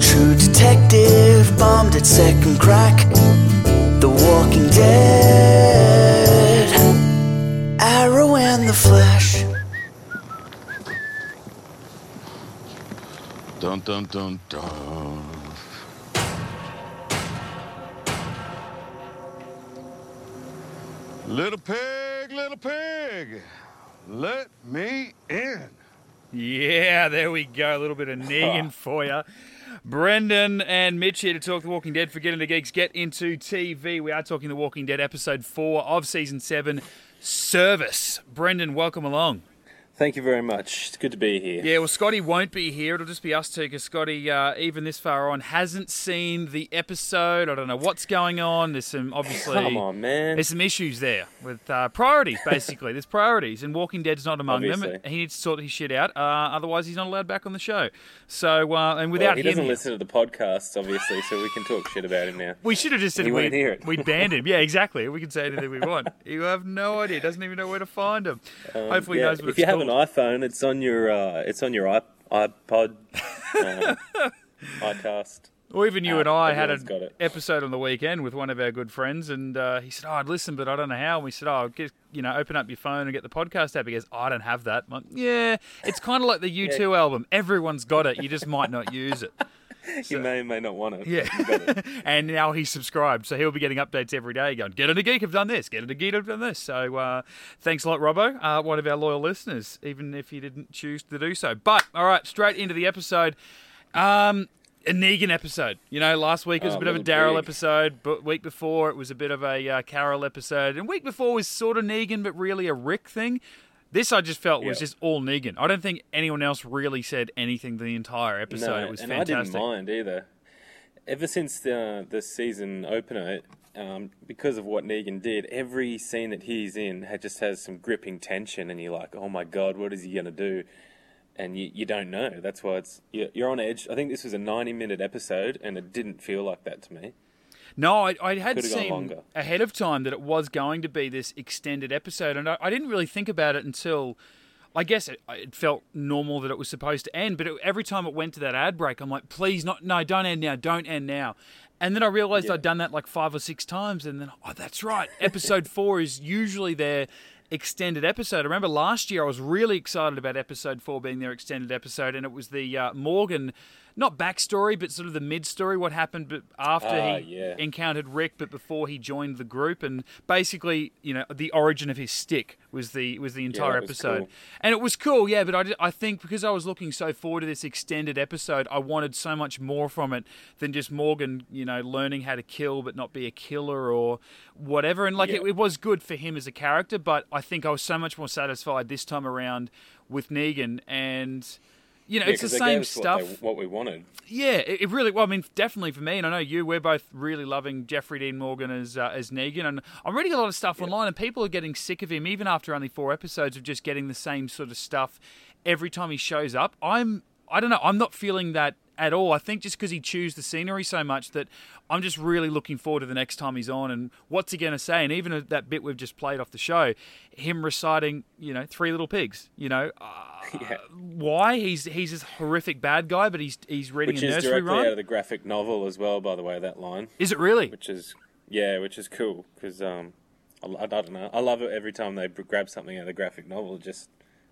True Detective bombed at second crack. The Walking Dead. Arrow and the Flash. Dun dun dun dun. Little pig, little pig, let me in. Yeah, there we go. A little bit of Negan for you. Brendan and Mitch here to talk The Walking Dead. Forgetting the geeks, get into TV. We are talking The Walking Dead episode four of season seven, Service. Brendan, welcome along. Thank you very much. It's good to be here. Yeah, well, Scotty won't be here. It'll just be us two because Scotty, uh, even this far on, hasn't seen the episode. I don't know what's going on. There's some obviously. Come on, man. There's some issues there with uh, priorities, basically. There's priorities, and Walking Dead's not among them. He needs to sort his shit out. Uh, otherwise, he's not allowed back on the show. So, uh, and Well, without he him, doesn't listen to the podcasts, obviously, so we can talk shit about him now. we should have just said He we, won't hear it. we'd banned him. Yeah, exactly. We can say anything we want. You have no idea. Doesn't even know where to find him. Hopefully, he Um, Yeah, knows what if it's you called. An iPhone, it's on your uh, it's on your iP- iPod, uh, iCast. Or even you Uh, and I had an episode on the weekend with one of our good friends, and uh, he said, "Oh, I'd listen, but I don't know how." And we said, "Oh, get, you know, open up your phone and get the podcast app." He goes, "I don't have that." Like, yeah, it's kind of like the U2 album. Everyone's got it. You just might not use it. you may or may not want it. Yeah. You got it. and now he's subscribed, so he'll be getting updates every day going, Get Into Geek, I've done this, Get Into Geek, I've done this. So uh, thanks a lot, Robbo, uh, one of our loyal listeners, even if you didn't choose to do so. But, all right, straight into the episode. Um, a Negan episode. You know, last week it was a Oh, bit of a Daryl episode, but week before it was a bit of a uh, Carol episode, and week before was sort of Negan, but really a Rick thing. This I just felt was Yeah. just all Negan. I don't think anyone else really said anything the entire episode. no, it was and fantastic. I didn't mind either. Ever since the the season opener, um, because of what Negan did, every scene that he's in had just has some gripping tension, and you're like, oh my god, what is he gonna do? And you, you don't know. That's why it's you're, you're on edge. I think this was a 90 minute episode, and it didn't feel like that to me. No, I, I had Could've seen ahead of time that it was going to be this extended episode, and I, I didn't really think about it until I guess it, it felt normal that it was supposed to end. But it, every time it went to that ad break, I'm like, please, not no, don't end now, don't end now. And then I realized Yeah. I'd done that like five or six times, and then oh, that's right, episode four is usually their extended episode. I remember last year I was really excited about episode four being their extended episode, and it was the uh, Morgan. Not backstory, but sort of the mid story. What happened but after Ah, he yeah. encountered Rick, but before he joined the group, and basically, you know, the origin of his stick was the was the entire was episode, cool. and it was cool, yeah. But I, did- I think because I was looking so forward to this extended episode, I wanted so much more from it than just Morgan, you know, learning how to kill but not be a killer or whatever. And like Yeah. it, it was good for him as a character, but I think I was so much more satisfied this time around with Negan and. You know, Yeah, it's the same stuff. What, they, what we wanted. Yeah, it, it really. Well, I mean, definitely for me, and I know you. We're both really loving Jeffrey Dean Morgan as uh, as Negan, and I'm reading a lot of stuff online, and people are getting sick of him, even after only four episodes of just getting the same sort of stuff every time he shows up. I'm, I don't know, I'm not feeling that at all. I think just because he chews the scenery so much that I'm just really looking forward to the next time he's on and what's he going to say. And even that bit we've just played off the show, him reciting, you know, Three Little Pigs. You know, uh, Yeah. why he's he's this horrific bad guy, but he's he's reading Which a is nursery directly rhyme. out of the graphic novel as well, by the way, that line. Is it really? Which is, yeah, which is cool, because, um, I, I don't know, I love it every time they grab something out of the graphic novel, just,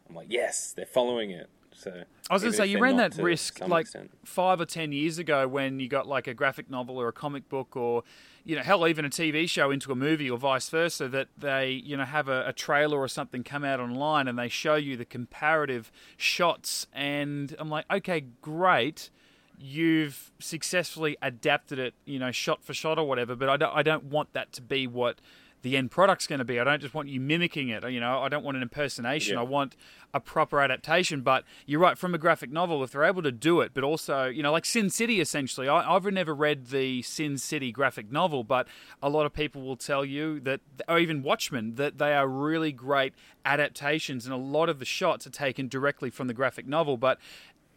I'm like, yes, they're following it. So I was going to say you ran that risk like extent. five or ten years ago when you got like a graphic novel or a comic book or you know hell even a TV show into a movie or vice versa that they you know have a, a trailer or something come out online and they show you the comparative shots and I'm like okay great you've successfully adapted it you know shot for shot or whatever but I don't I don't want that to be what the end product's going to be. I don't just want you mimicking it. You know, I don't want an impersonation. Yeah. I want a proper adaptation. But you're right, from a graphic novel, if they're able to do it, but also, you know, like Sin City, essentially. I, I've never read the Sin City graphic novel, but a lot of people will tell you that, or even Watchmen, that they are really great adaptations, and a lot of the shots are taken directly from the graphic novel. But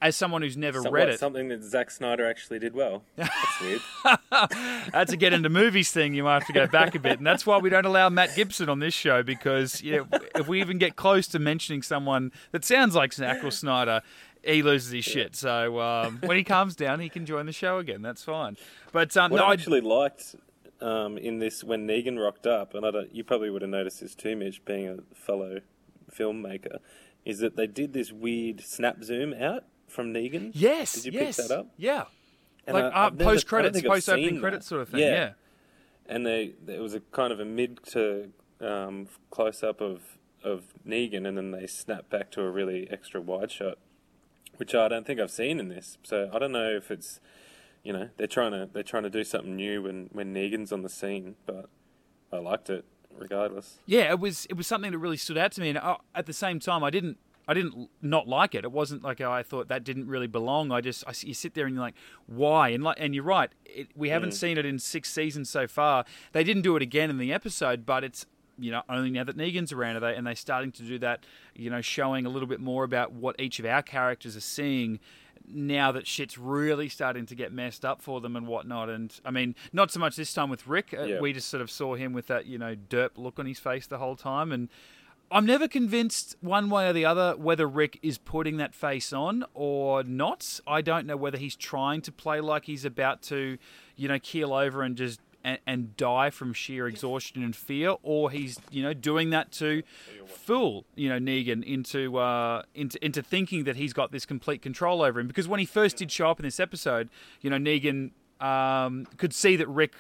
as someone who's never read it, Something that Zack Snyder actually did well. That's weird. that's a get into movies thing. You might have to go back a bit, and that's why we don't allow Matt Gibson on this show because you know, if we even get close to mentioning someone that sounds like Zack or Snyder, he loses his shit. So um, when he calms down, he can join the show again. That's fine. But um, What no, I I- actually liked um, in this when Negan rocked up, and I don't, you probably would have noticed this too, Mitch, being a fellow filmmaker, is that they did this weird snap zoom out from Negan. yes, Did you yes, pick that up? Yeah, And like I- uh, I post credits, post opening credits sort of thing. Yeah. Yeah. and they it was a kind of a mid to um, close up of of Negan, and then they snap back to a really extra wide shot, which I don't think I've seen in this. So I don't know if it's you know they're trying to they're trying to do something new when when Negan's on the scene, but I liked it regardless. Yeah, it was it was something that really stood out to me, and uh, at the same time, I didn't I didn't not like it. It wasn't like oh, I thought that didn't really belong. I just I, you sit there and you're like, why? And like and you're right, it, we haven't seen it in six seasons so far. They didn't do it again in the episode, but it's you know only now that Negan's around, are they and they're starting to do that. You know, showing a little bit more about what each of our characters are seeing now that shit's really starting to get messed up for them and whatnot. And I mean, not so much this time with Rick. Uh, Yeah. We just sort of saw him with that, you know, derp look on his face the whole time. And I'm never convinced one way or the other whether Rick is putting that face on or not. I don't know whether he's trying to play like he's about to, you know, keel over and just. And, and die from sheer exhaustion and fear, or he's you know doing that to fool you know Negan into uh, into into thinking that he's got this complete control over him. Because when he first did show up in this episode, you know Negan um, could see that Rick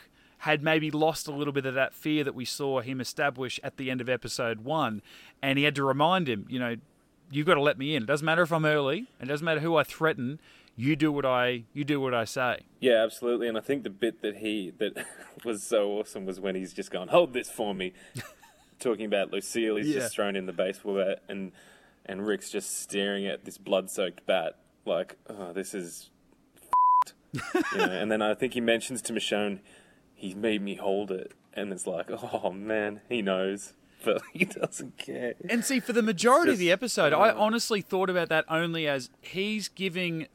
had maybe lost a little bit of that fear that we saw him establish at the end of episode one, and he had to remind him, you know, you've got to let me in. It doesn't matter if I'm early. And it doesn't matter who I threaten. You do what I you do what I say. Yeah, absolutely. And I think the bit that he that was so awesome was when he's just gone, "Hold this for me," talking about Lucille. He's Yeah. just thrown in the baseball bat, and and Rick's just staring at this blood-soaked bat, like, "Oh, this is." you know, and then I think he mentions to Michonne, "He made me hold it," and it's like, "Oh man, he knows." But he doesn't care. And see, for the majority of the Just- episode, I honestly thought about that only as he's giving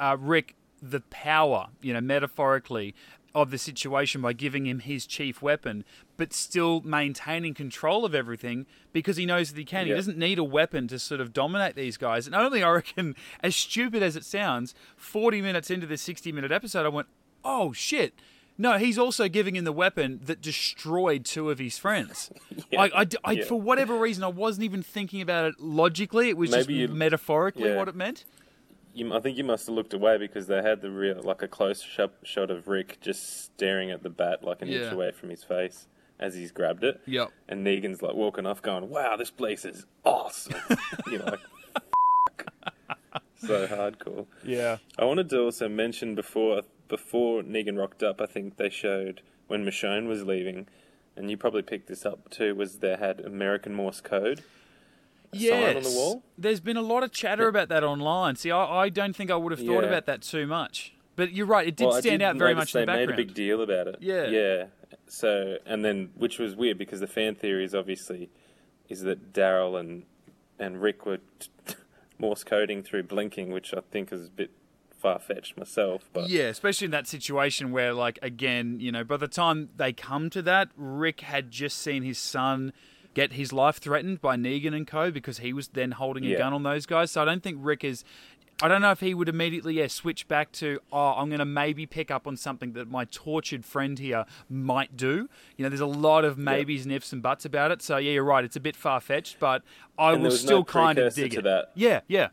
uh, Rick the power, you know, metaphorically, of the situation by giving him his chief weapon, but still maintaining control of everything because he knows that he can. He doesn't need a weapon to sort of dominate these guys. And only, I reckon, as stupid as it sounds, 40 minutes into the 60 minute episode, I went, oh shit. No, he's also giving him the weapon that destroyed two of his friends. I, I, I- Yeah. for whatever reason, I wasn't even thinking about it logically. It was Maybe just you- metaphorically yeah. what it meant. You, I think you must have looked away because they had the real, like a close shot, shot of Rick just staring at the bat like an Yeah. inch away from his face as he's grabbed it. Yep. And Negan's like walking off, going, "Wow, this place is awesome." you know, like so hardcore. Yeah. I wanted to also mention before before Negan rocked up, I think they showed when Michonne was leaving, and you probably picked this up too. Was they had American Morse code? sign on the wall? There's been a lot of chatter about that online. See, I, I don't think I would have thought Yeah. about that too much. But you're right; it did Well, stand out very much in they the background. made a big deal about it. Yeah. yeah. So and then, which was weird because the fan theory is obviously is that Daryl and and Rick were t- Morse coding through blinking, which I think is a bit far fetched myself. But Yeah, especially in that situation where, like, again, you know, by the time they come to that, Rick had just seen his son get his life threatened by Negan and co. because he was then holding a Yeah. gun on those guys. So I don't think Rick is. I don't know if he would immediately yeah switch back to oh I'm going to maybe pick up on something that my tortured friend here might do. You know, there's a lot of maybes and ifs and buts about it. So yeah, you're right. It's a bit far fetched, but I And will was no still kind of dig it. that. Yeah, yeah.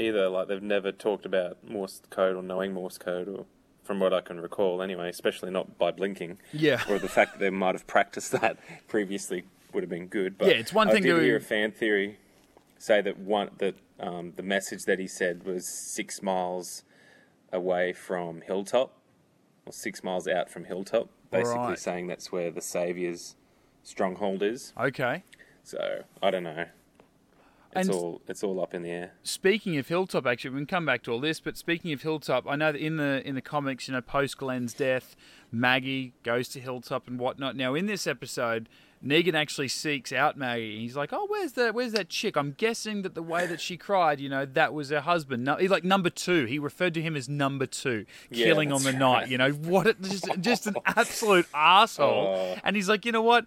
Either like they've never talked about Morse code or knowing Morse code, or from what I can recall, anyway. Especially not by blinking. Yeah. Or the fact that they might have practiced that previously would have been good. But Yeah, it's one I thing did to- hear a fan theory say that one that um, the message that he said was six miles away from Hilltop, or six miles out from Hilltop, basically Right. saying that's where the Savior's stronghold is. Okay. So I don't know. It's And- all it's all up in the air. Speaking of Hilltop, actually, we can come back to all this. But speaking of Hilltop, I know that in the in the comics, you know, post Glenn's death, Maggie goes to Hilltop and whatnot. Now, in this episode, Negan actually seeks out Maggie. He's like, "Oh, where's that? Where's that chick?" I'm guessing that the way that she cried, you know, that was her husband. No, he's like number two. He referred to him as number two, Yeah, killing on the night. You know what? Just just an absolute asshole. Oh. And he's like, you know what?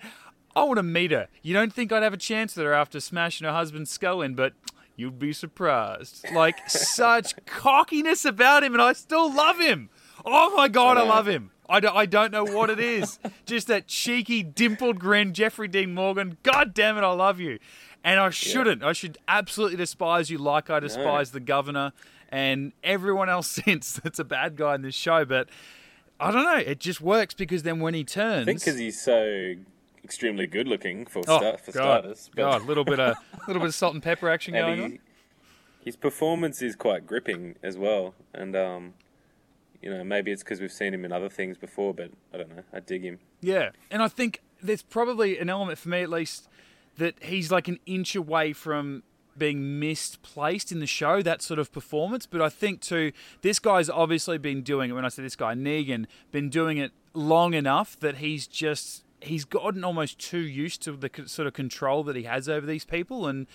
I want to meet her. You don't think I'd have a chance with her after smashing her husband's skull in, but you'd be surprised. Like, such cockiness about him, and I still love him. Oh my God, I love him. I don't, I don't know what it is. Just that cheeky, dimpled grin, Jeffrey Dean Morgan. God damn it, I love you. And I shouldn't. I should absolutely despise you like I despise the governor and everyone else since that's a bad guy in this show. But I don't know. It just works because then when he turns. I think because he's so extremely good looking for Oh, start, for God, starters. but- God, little bit of little bit of salt and pepper action going and on. his performance is quite gripping as well. And um, you know, maybe it's because we've seen him in other things before, but I don't know. I dig him. Yeah, and I think there's probably an element for me at least that he's like an inch away from being misplaced in the show that sort of performance but i think too this guy's obviously been doing it when i say this guy negan been doing it long enough that he's just he's gotten almost too used to the sort of control that he has over these people and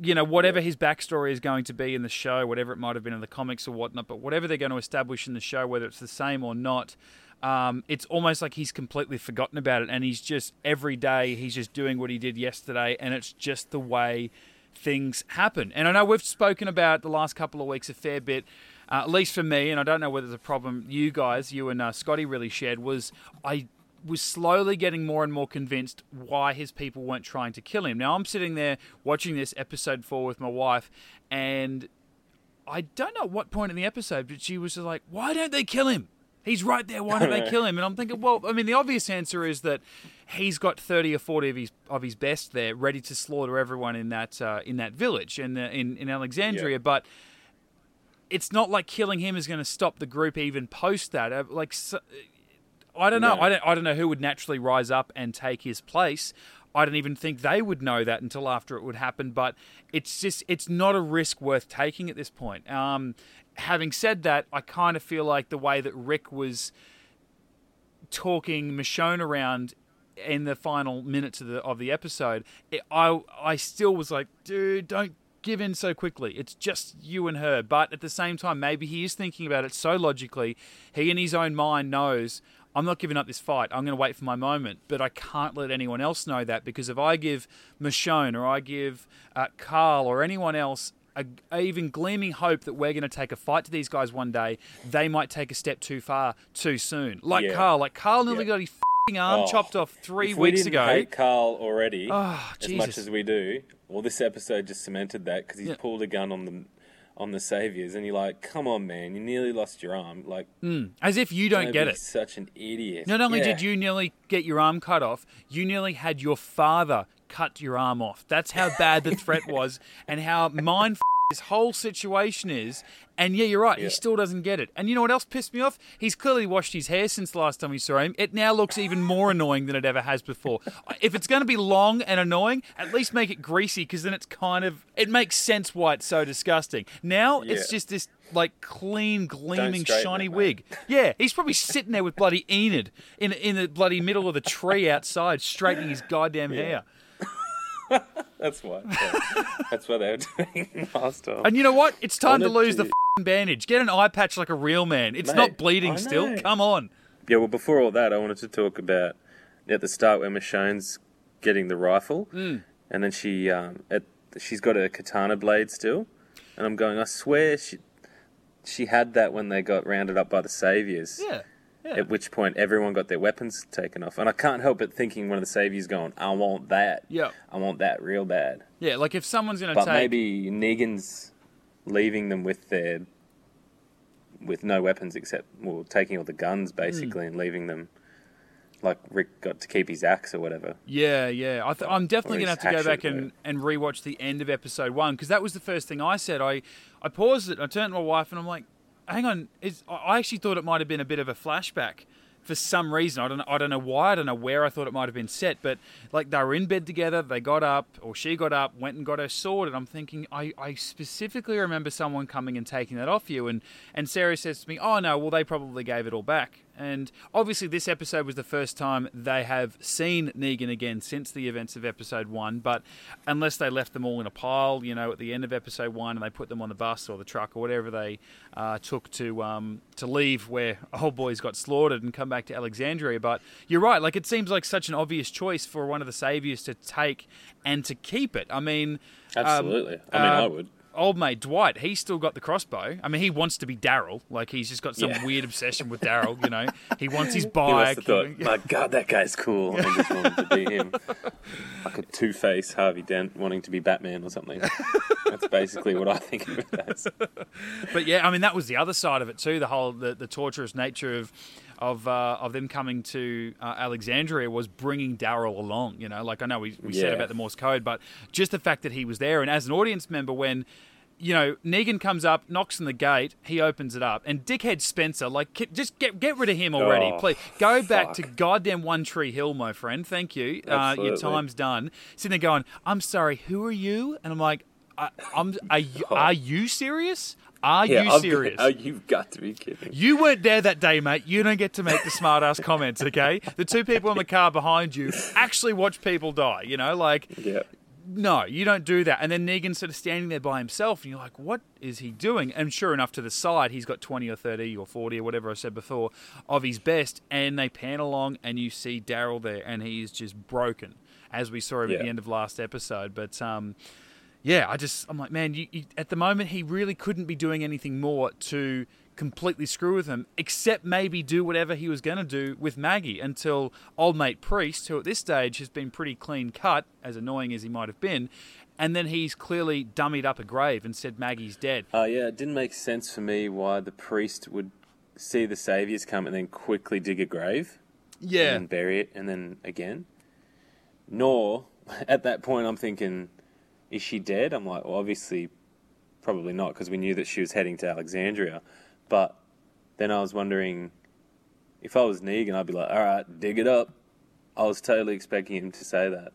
you know, whatever his backstory is going to be in the show, whatever it might have been in the comics or whatnot, but whatever they're going to establish in the show, whether it's the same or not, um, it's almost like he's completely forgotten about it. And he's just, every day, he's just doing what he did yesterday. And it's just the way things happen. And I know we've spoken about the last couple of weeks a fair bit. Uh, at least for me, and I don't know whether a problem you guys, you and uh, Scotty really shared, was I was slowly getting more and more convinced why his people weren't trying to kill him. Now I'm sitting there watching this episode four with my wife, and I don't know at what point in the episode, but she was just like, "Why don't they kill him? He's right there. Why don't they kill him?" And I'm thinking, well, I mean, the obvious answer is that he's got 30 or 40 of his of his best there, ready to slaughter everyone in that uh, in that village in the, in in Alexandria, Yeah. but it's not like killing him is going to stop the group even post that. Uh, Like, I don't know. No. I don't. I don't know who would naturally rise up and take his place. I don't even think they would know that until after it would happen. But it's just it's not a risk worth taking at this point. Um, having said that, I kind of feel like the way that Rick was talking Michonne around in the final minutes of the of the episode, it, I I still was like, dude, don't give in so quickly. It's just you and her. But at the same time, maybe he is thinking about it so logically. He in his own mind knows. I'm not giving up this fight. I'm going to wait for my moment, but I can't let anyone else know that because if I give Michonne or I give uh, Carl or anyone else a, a even gleaming hope that we're going to take a fight to these guys one day, they might take a step too far too soon. Like Yeah. Carl, like Carl nearly Yeah. got his fing arm Oh, chopped off three if we weeks didn't ago. hate Carl already Oh, as Jesus. much as we do, well, this episode just cemented that because he's Yeah. pulled a gun on the on the saviors, and you're like, "Come on, man, you nearly lost your arm." Like, mm. As if you don't don't get it. Such an idiot. Not only Yeah. did you nearly get your arm cut off, you nearly had your father cut your arm off. That's how bad the threat was and how mind this whole situation is. And yeah, you're right, Yeah. he still doesn't get it. And you know what else pissed me off? He's clearly washed his hair since the last time we saw him. It now looks even more annoying than it ever has before. If it's going to be long and annoying, at least make it greasy because then it's kind of it makes sense why it's so disgusting. Now it's just this like clean, gleaming, shiny it, wig. Yeah, he's probably sitting there with bloody Enid in in the bloody middle of the tree outside, straightening his goddamn hair. That's why. That's what they were doing last time. And you know what? It's time to lose the bandage. Get an eye patch like a real man. It's Mate, not bleeding still. Come on. Yeah, well, before all that, I wanted to talk about at the start where Michonne's getting the rifle, Hmm. and then she um, at, she's got a katana blade still, and I'm going, I swear she she had that when they got rounded up by the saviors. Yeah. Yeah. At which point everyone got their weapons taken off, and I can't help but thinking one of the saviors going, "I want that. Yeah. I want that real bad." Yeah, like if someone's going to But take maybe Negan's leaving them with their with no weapons except well, taking all the guns basically Hmm. and leaving them like Rick got to keep his axe or whatever. Yeah, yeah. I th- I'm definitely going to have to go back and, and rewatch the end of episode one because that was the first thing I said. I, I paused it. I turned to my wife and I'm like, "Hang on." Is I actually thought it might have been a bit of a flashback for some reason. I don't I don't know why. I don't know where I thought it might have been set, but like they were in bed together. They got up, or she got up, went and got her sword, and I'm thinking I, I specifically remember someone coming and taking that off you. And and Sarah says to me, "Oh no, well they probably gave it all back." And obviously, this episode was the first time they have seen Negan again since the events of episode one. But unless they left them all in a pile, you know, at the end of episode one, and they put them on the bus or the truck or whatever they uh, took to um, to leave where old boys got slaughtered and come back to Alexandria. But you're right; like it seems like such an obvious choice for one of the saviors to take and to keep it. I mean, um, Absolutely. I mean, uh, I would. Old mate Dwight, he's still got the crossbow. I mean, he wants to be Daryl. Like he's just got some Yeah. weird obsession with Daryl. You know, he wants his He bike. have thought, my God, that guy's cool. I just wanted to be him. Like a two face Harvey Dent wanting to be Batman or something. That's basically what I think of it as. But yeah, I mean, that was the other side of it too. The whole the, the torturous nature of of uh, of them coming to uh, Alexandria was bringing Daryl along. You know, like I know we, we said about the Morse code, but just the fact that he was there, and as an audience member, when you know Negan comes up, knocks on the gate, he opens it up, and dickhead Spencer, like, just get get rid of him already, Oh, please. Go back to goddamn One Tree Hill, my friend. Thank you. Uh, your time's done. Sitting there going, I'm sorry, who are you? And I'm like. I, I'm. Are you, are you serious? Are you I've- serious? Oh, you've got to be kidding. You weren't there that day, mate. You don't get to make the smart ass comments, okay? The two people in the car behind you actually watch people die, you know? Like, Yeah. no, you don't do that. And then Negan's sort of standing there by himself, and you're like, what is he doing? And sure enough, to the side, he's got 20 or 30 or 40 or whatever I said before of his best. And they pan along, and you see Daryl there, and he's just broken, as we saw him at the end of last episode. But, um, yeah, I just, I'm like, man, you, you, at the moment, he really couldn't be doing anything more to completely screw with him, except maybe do whatever he was going to do with Maggie until old mate Priest, who at this stage has been pretty clean cut, as annoying as he might have been, and then he's clearly dummied up a grave and said Maggie's dead. Uh, yeah, it didn't make sense for me why the priest would see the saviors come and then quickly dig a grave Yeah. and then bury it and then again. Nor, at that point, I'm thinking, is she dead? I'm like, well, obviously, probably not because we knew that she was heading to Alexandria. But then I was wondering, if I was Negan, I'd be like, all right, dig it up. I was totally expecting him to say that.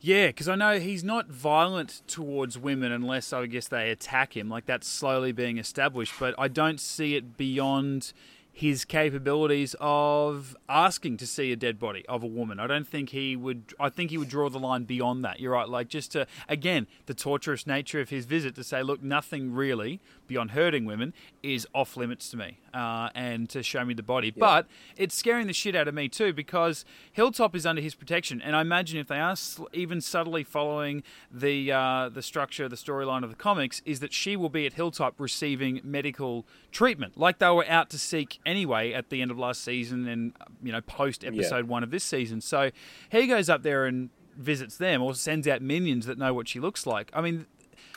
Yeah, because I know he's not violent towards women unless I guess they attack him. Like that's slowly being established, but I don't see it beyond his capabilities of asking to see a dead body of a woman. I don't think he would. I think he would draw the line beyond that. You're right. Like just to again the torturous nature of his visit to say, look, nothing really beyond hurting women is off limits to me, uh, and to show me the body. But it's scaring the shit out of me too because Hilltop is under his protection, and I imagine if they are sl- even subtly following the uh, the structure, the storyline of the comics, is that she will be at Hilltop receiving medical treatment, like they were out to seek anyway at the end of last season and you know post episode one of this season. So he goes up there and visits them, or sends out minions that know what she looks like. I mean,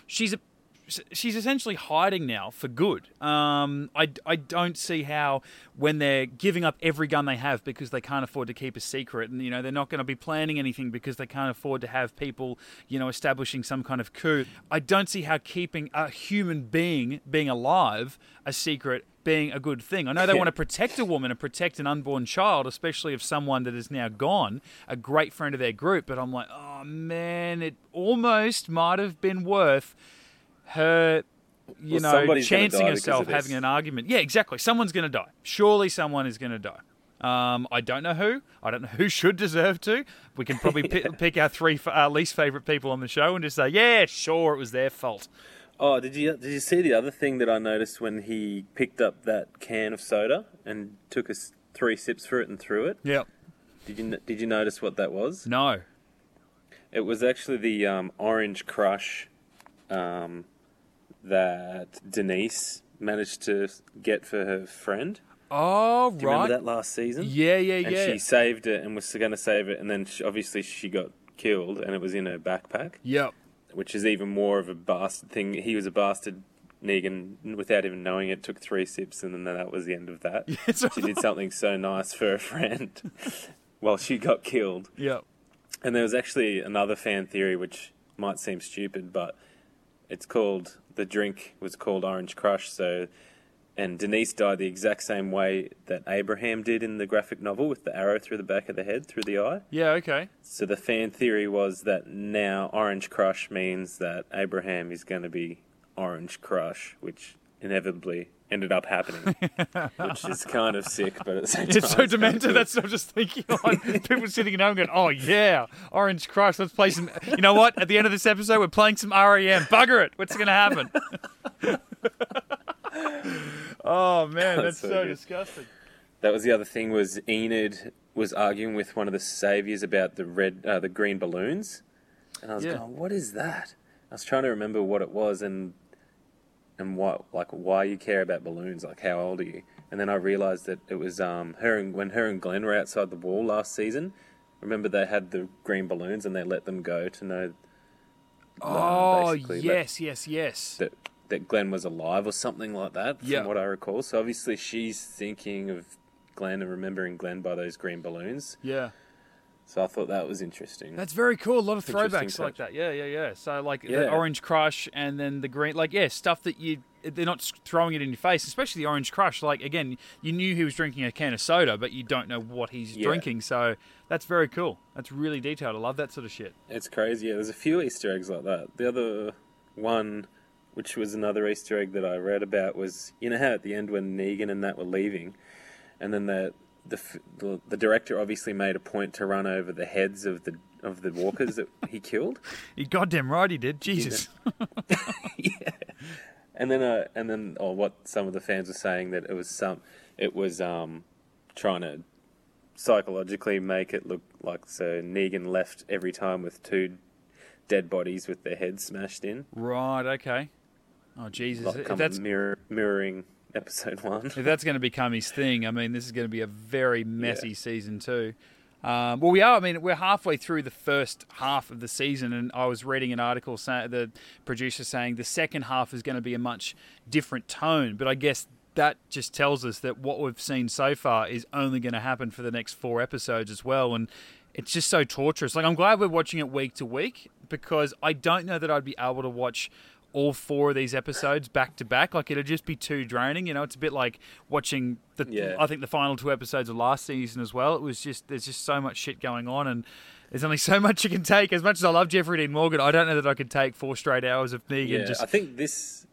she's a she's essentially hiding now for good. Um, I, I don't see how when they're giving up every gun they have because they can't afford to keep a secret, and you know they're not going to be planning anything because they can't afford to have people you know establishing some kind of coup. I don't see how keeping a human being being alive a secret being a good thing. I know they want to protect a woman and protect an unborn child, especially of someone that is now gone, a great friend of their group. But I'm like, oh man, it almost might have been worth her, you Well, know, chancing herself having an argument. Yeah, exactly. Someone's going to die. Surely someone is going to die. Um, I don't know who. I don't know who should deserve to. We can probably pi pick our three f- our least favorite people on the show and just say, yeah, sure, it was their fault. Oh, did you did you see the other thing that I noticed when he picked up that can of soda and took us three sips for it and threw it? Yep. Did you did you notice what that was? No. It was actually the um, orange crush um, that Denise managed to get for her friend. Oh, Do you right. remember that last season? Yeah, yeah, And yeah. she saved it and was going to save it, and then she, obviously she got killed, and it was in her backpack, Yep. which is even more of a bastard thing. He was a bastard. Negan, without even knowing it, took three sips, and then that was the end of that. It's she did something so nice for a friend while she got killed. Yep. And there was actually another fan theory which might seem stupid, but it's called the drink was called Orange Crush, so and Denise died the exact same way that Abraham did in the graphic novel with the arrow through the back of the head, through the eye. Yeah, okay. So the fan theory was that now Orange Crush means that Abraham is going to be Orange Crush, which inevitably ended up happening, which is kind of sick, but at the same time, It's so kind of demented. good. That's I'm just thinking. Like, people sitting at home going, "Oh yeah, Orange Crush. Let's play some." You know what? At the end of this episode, we're playing some REM. Bugger it. What's going to happen? oh man, that's, That's so so disgusting. That was the other thing. Was Enid was arguing with one of the saviors about the red, uh, the green balloons, and I was Yeah. going, "What is that?" I was trying to remember what it was and and what like why you care about balloons. Like, how old are you? And then I realised that it was um, her and when her and Glenn were outside the wall last season. Remember they had the green balloons and they let them go to know. Oh basically, that- yes, yes, yes. that that Glenn was alive or something like that, from Yeah. what I recall. So obviously she's thinking of Glenn and remembering Glenn by those green balloons. Yeah. So I thought that was interesting. That's very cool. A lot of throwbacks like that. Yeah, yeah, yeah. So like the orange crush and then the green, like yeah, stuff that you they're not throwing it in your face. Especially the orange crush. Like again, you knew he was drinking a can of soda, but you don't know what he's Yeah. drinking. So that's very cool. That's really detailed. I love that sort of shit. It's crazy. Yeah, there's a few Easter eggs like that. The other one, which was another Easter egg that I read about, was you know how at the end when Negan and that were leaving, and then the the the, the director obviously made a point to run over the heads of the of the walkers that he killed. You goddamn right he did. Jesus. yeah. And then, uh, and then, or what some of the fans were saying that it was some, it was um, trying to psychologically make it look like so Negan left every time with two dead bodies with their heads smashed in, right. Okay. Oh Jesus. like that's mirror, mirroring episode one. if that's going to become his thing, I mean, this is going to be a very messy Yeah. season too. Um, well, we are. I mean, we're halfway through the first half of the season, and I was reading an article saying the producer saying the second half is going to be a much different tone. But I guess that just tells us that what we've seen so far is only going to happen for the next four episodes as well, and it's just so torturous. Like, I'm glad we're watching it week to week because I don't know that I'd be able to watch all four of these episodes back to back. Like it'd just be too draining. You know, it's a bit like watching the. Yeah. I think the final two episodes of last season as well. It was just there's just so much shit going on, and there's only so much you can take. As much as I love Jeffrey Dean Morgan, I don't know that I could take four straight hours of Negan. Yeah, just I think this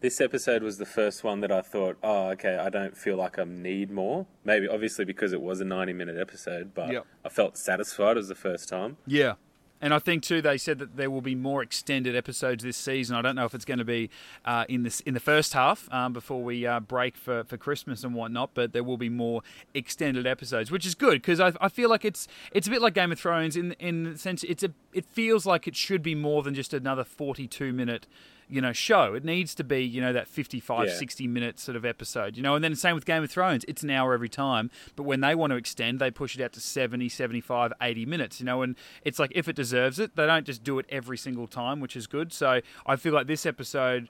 this episode was the first one that I thought, oh, okay, I don't feel like I need more. Maybe obviously because it was a ninety minute episode, but Yep. I felt satisfied as the first time. Yeah. And I think too, they said that there will be more extended episodes this season. I don't know if it's going to be uh, in this in the first half um, before we uh, break for, for Christmas and whatnot, but there will be more extended episodes, which is good because I, I feel like it's it's a bit like Game of Thrones in in the sense it's a it feels like it should be more than just another forty two minute you know show it needs to be you know that 55 Yeah. 60 minute sort of episode you know and then the same with game of thrones it's an hour every time but when they want to extend they push it out to 70 75 80 minutes you know and it's like if it deserves it they don't just do it every single time which is good so i feel like this episode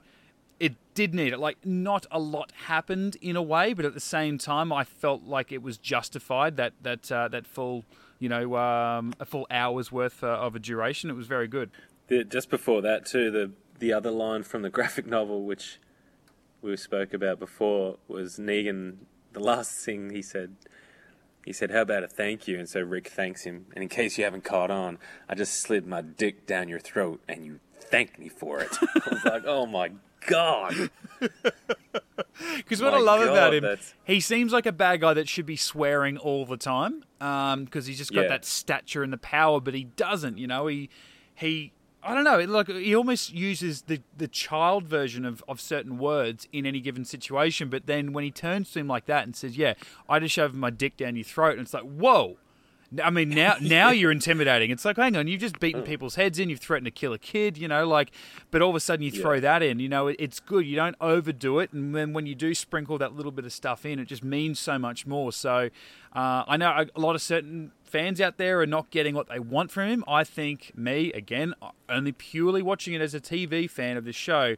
it did need it. Like, not a lot happened in a way, but at the same time, I felt like it was justified that that uh, that full, you know, um, a full hour's worth uh, of a duration. It was very good. The, just before that, too, the the other line from the graphic novel, which we spoke about before, was Negan. The last thing he said, he said, "How about a thank you?" And so Rick thanks him. And in case you haven't caught on, I just slid my dick down your throat, and you thanked me for it. I was like, "Oh my god!" Because what My I love God, about him, that's- he seems like a bad guy that should be swearing all the time. Um, because he's just got Yeah. that stature and the power, but he doesn't. You know, he he. I don't know. Like he almost uses the, the child version of, of certain words in any given situation, but then when he turns to him like that and says, "Yeah, I just shoved my dick down your throat," and it's like, "Whoa." I mean, now now you're intimidating. It's like, hang on, you've just beaten people's heads in. You've threatened to kill a kid, you know, like, but all of a sudden you throw Yeah. that in. You know, it, it's good. You don't overdo it, and then when you do sprinkle that little bit of stuff in, it just means so much more. So, uh, I know a lot of certain fans out there are not getting what they want from him. I think me again, only purely watching it as a TV fan of the show,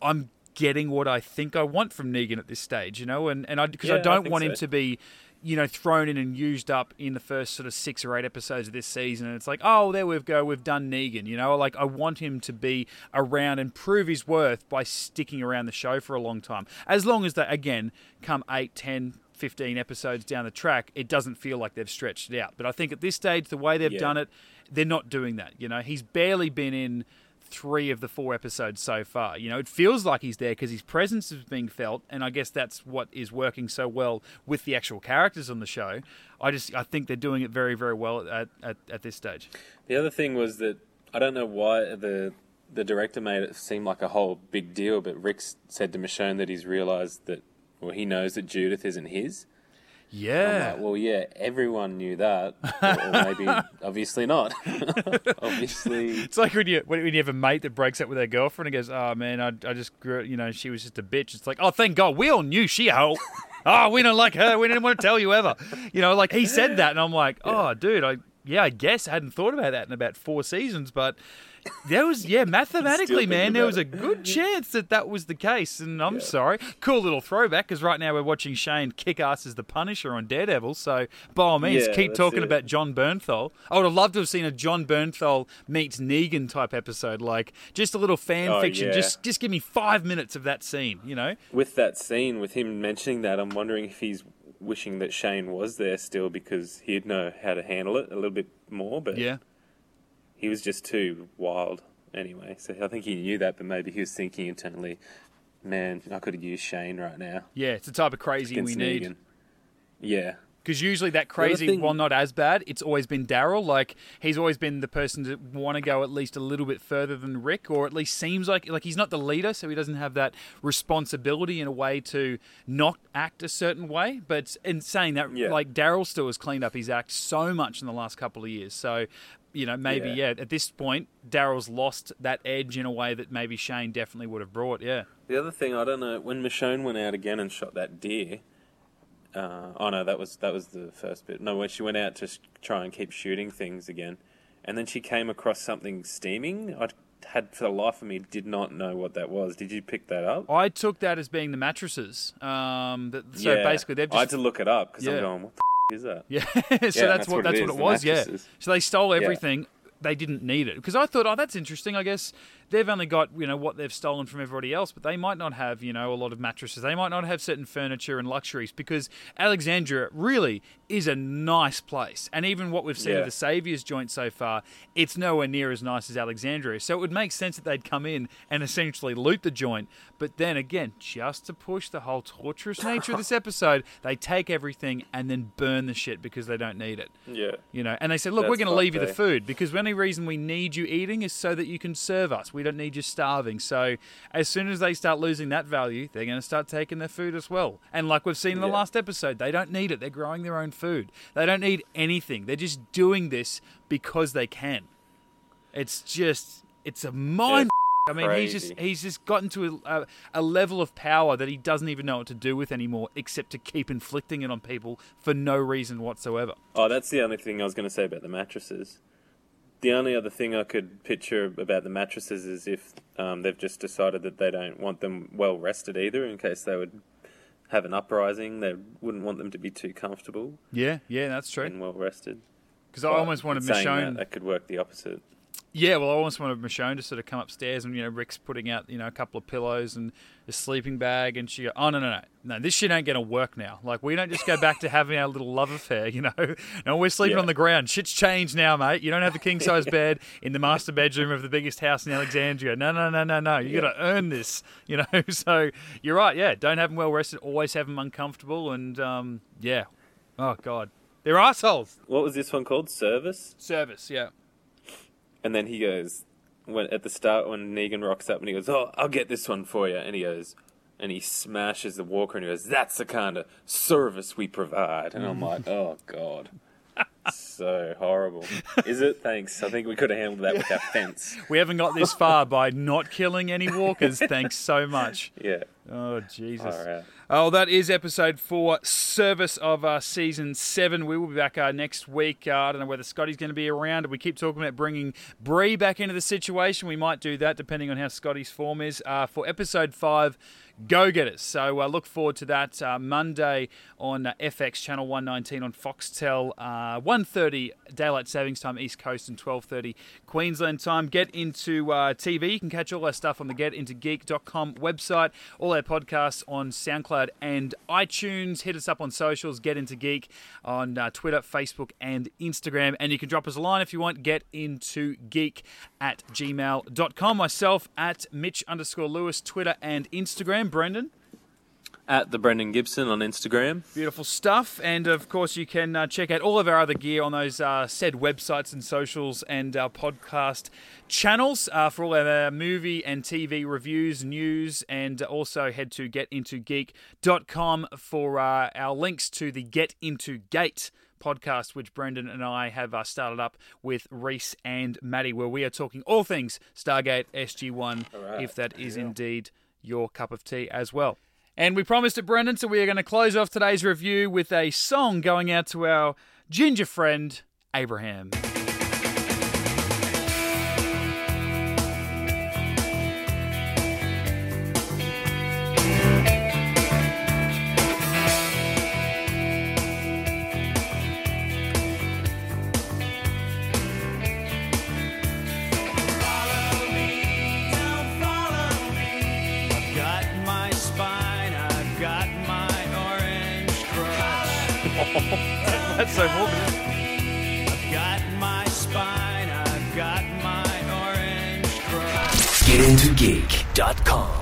I'm getting what I think I want from Negan at this stage. You know, and and I because I Yeah, I don't think want him to be you know, thrown in and used up in the first sort of six or eight episodes of this season. And it's like, oh, there we go, we've done Negan. You know, like I want him to be around and prove his worth by sticking around the show for a long time. As long as they, again, come eight, ten, 15 episodes down the track, it doesn't feel like they've stretched it out. But I think at this stage, the way they've Yeah. done it, they're not doing that. You know, he's barely been in three of the four episodes so far. You know, it feels like he's there because his presence is being felt, and I guess that's what is working so well with the actual characters on the show. I just I think they're doing it very very well at at, at this stage. The other thing was that I don't know why the the director made it seem like a whole big deal, but Rick said to Michonne that he's realised that, well, he knows that Judith isn't his. Yeah. like, well, yeah, everyone knew that, or, or maybe obviously not. obviously, It's like when you when you have a mate that breaks up with their girlfriend and goes, "Oh man, I, I just grew, you know she was just a bitch." It's like, "Oh, thank God, we all knew she a hoe." oh, we don't like her. We didn't want to tell you ever. You know, like he said that, and I'm like, "Oh, dude, I yeah, I guess I hadn't thought about that in about four seasons, but." There was, yeah, mathematically, man, there was a good chance that that was the case. And I'm sorry. Cool little throwback because right now we're watching Shane kick ass as the Punisher on Daredevil. So, by all means, Yeah, keep talking it. about Jon Bernthal. I would have loved to have seen a Jon Bernthal meets Negan type episode, like just a little fan Oh, fiction. yeah. Just just give me five minutes of that scene, you know? with that scene, with him mentioning that, I'm wondering if he's wishing that Shane was there still because he'd know how to handle it a little bit more. But Yeah. He was just too wild anyway. So I think he knew that, but maybe he was thinking internally, man, I could have used Shane right now Yeah, it's the type of crazy we against need. Yeah. Because usually that crazy, thing- while not as bad, it's always been Daryl. Like he's always been the person to want to go at least a little bit further than Rick, or at least seems like like he's not the leader, so he doesn't have that responsibility in a way to not act a certain way. But in saying that, Yeah. like Daryl still has cleaned up his act so much in the last couple of years. So you know maybe yeah, Yeah. at this point Daryl's lost that edge in a way that maybe Shane definitely would have brought. Yeah. The other thing, I don't know, when Michonne went out again and shot that deer. Uh, oh no, that was that was the first bit. No, when she went out to sh- try and keep shooting things again, and then she came across something steaming. I had for the life of me did not know what that was. Did you pick that up? I took that as being the mattresses. Um, that, so Yeah. basically they've just I had to look it up because Yeah. I'm going, what the is that? Yeah, so that's, that's what, what that's it what it was. Yeah. So they stole Yeah. everything. They didn't need it because I thought, oh, that's interesting. I guess they've only got you know what they've stolen from everybody else, but they might not have you know a lot of mattresses. They might not have certain furniture and luxuries because Alexandria really is a nice place. And even what we've seen Yeah. of the Saviour's joint so far, it's nowhere near as nice as Alexandria. So it would make sense that they'd come in and essentially loot the joint. But then again, just to push the whole torturous nature of this episode, they take everything and then burn the shit because they don't need it. Yeah. You know, and they said, "Look, we're going to leave you the food because the only reason we need you eating is so that you can serve us. We don't need you starving." So, as soon as they start losing that value, they're going to start taking their food as well. And like we've seen in the Yeah. last episode, they don't need it. They're growing their own food. They don't need anything. They're just doing this because they can. It's just, it's a mind. I mean, he's just he's just gotten to a, a, a level of power that he doesn't even know what to do with anymore, except to keep inflicting it on people for no reason whatsoever. Oh, that's the only thing I was going to say about the mattresses. The only other thing I could picture about the mattresses is if um, they've just decided that they don't want them well rested either, in case they would have an uprising. They wouldn't want them to be too comfortable Yeah, yeah, that's true. and well rested. Because I almost wanted Michonne. that, that could work the opposite. Yeah, well, I almost wanted Michonne to sort of come upstairs and you know Rick's putting out you know a couple of pillows and a sleeping bag, and she, go, oh no no no no, this shit ain't gonna work now. Like we don't just go back to having our little love affair, you know. No, we're sleeping Yeah. on the ground. Shit's changed now, mate. You don't have the king size bed in the master bedroom of the biggest house in Alexandria. No no no no no. You got to earn this, you know. So you're right. Yeah, don't have them well rested. Always have them uncomfortable, and um, yeah. Oh god, they're assholes. What was this one called? Service? Service, yeah. And then he goes, when at the start when Negan rocks up and he goes, "Oh, I'll get this one for you," and he goes, and he smashes the walker and he goes, "That's the kind of service we provide." And I'm mm. like, "Oh God." so horrible. Is it? Thanks. I think we could have handled that with our fence. We haven't got this far by not killing any walkers. Thanks so much. Yeah. Oh Jesus! All right. Oh, that is episode four, service of uh, season seven. We will be back uh, next week. Uh, I don't know whether Scotty's going to be around. We keep talking about bringing Bree back into the situation. We might do that depending on how Scotty's form is. Uh, for episode five, Go Getters. So uh, look forward to that uh, Monday on uh, FX channel 119 on Foxtel, uh, 1:30 daylight savings time East Coast and 12:30 Queensland time. Get into uh, TV. You can catch all our stuff on the GetIntoGeek.com website. All our podcasts on SoundCloud and iTunes. Hit us up on socials. Get into Geek on uh, Twitter, Facebook, and Instagram. And you can drop us a line if you want. Get into Geek at gmail.com. Myself at Mitch underscore Lewis, Twitter and Instagram. Brendan. At the Brendan Gibson on Instagram. Beautiful stuff. And of course, you can uh, check out all of our other gear on those uh, said websites and socials and our podcast channels uh, for all of our movie and TV reviews, news, and also head to getintogeek.com for uh, our links to the Get Into Gate podcast, which Brendan and I have uh, started up with Reese and Maddie, where we are talking all things Stargate SG1, right. if that is indeed your cup of tea as well. And we promised it, Brendan, so we are going to close off today's review with a song going out to our ginger friend, Abraham. Spine, I've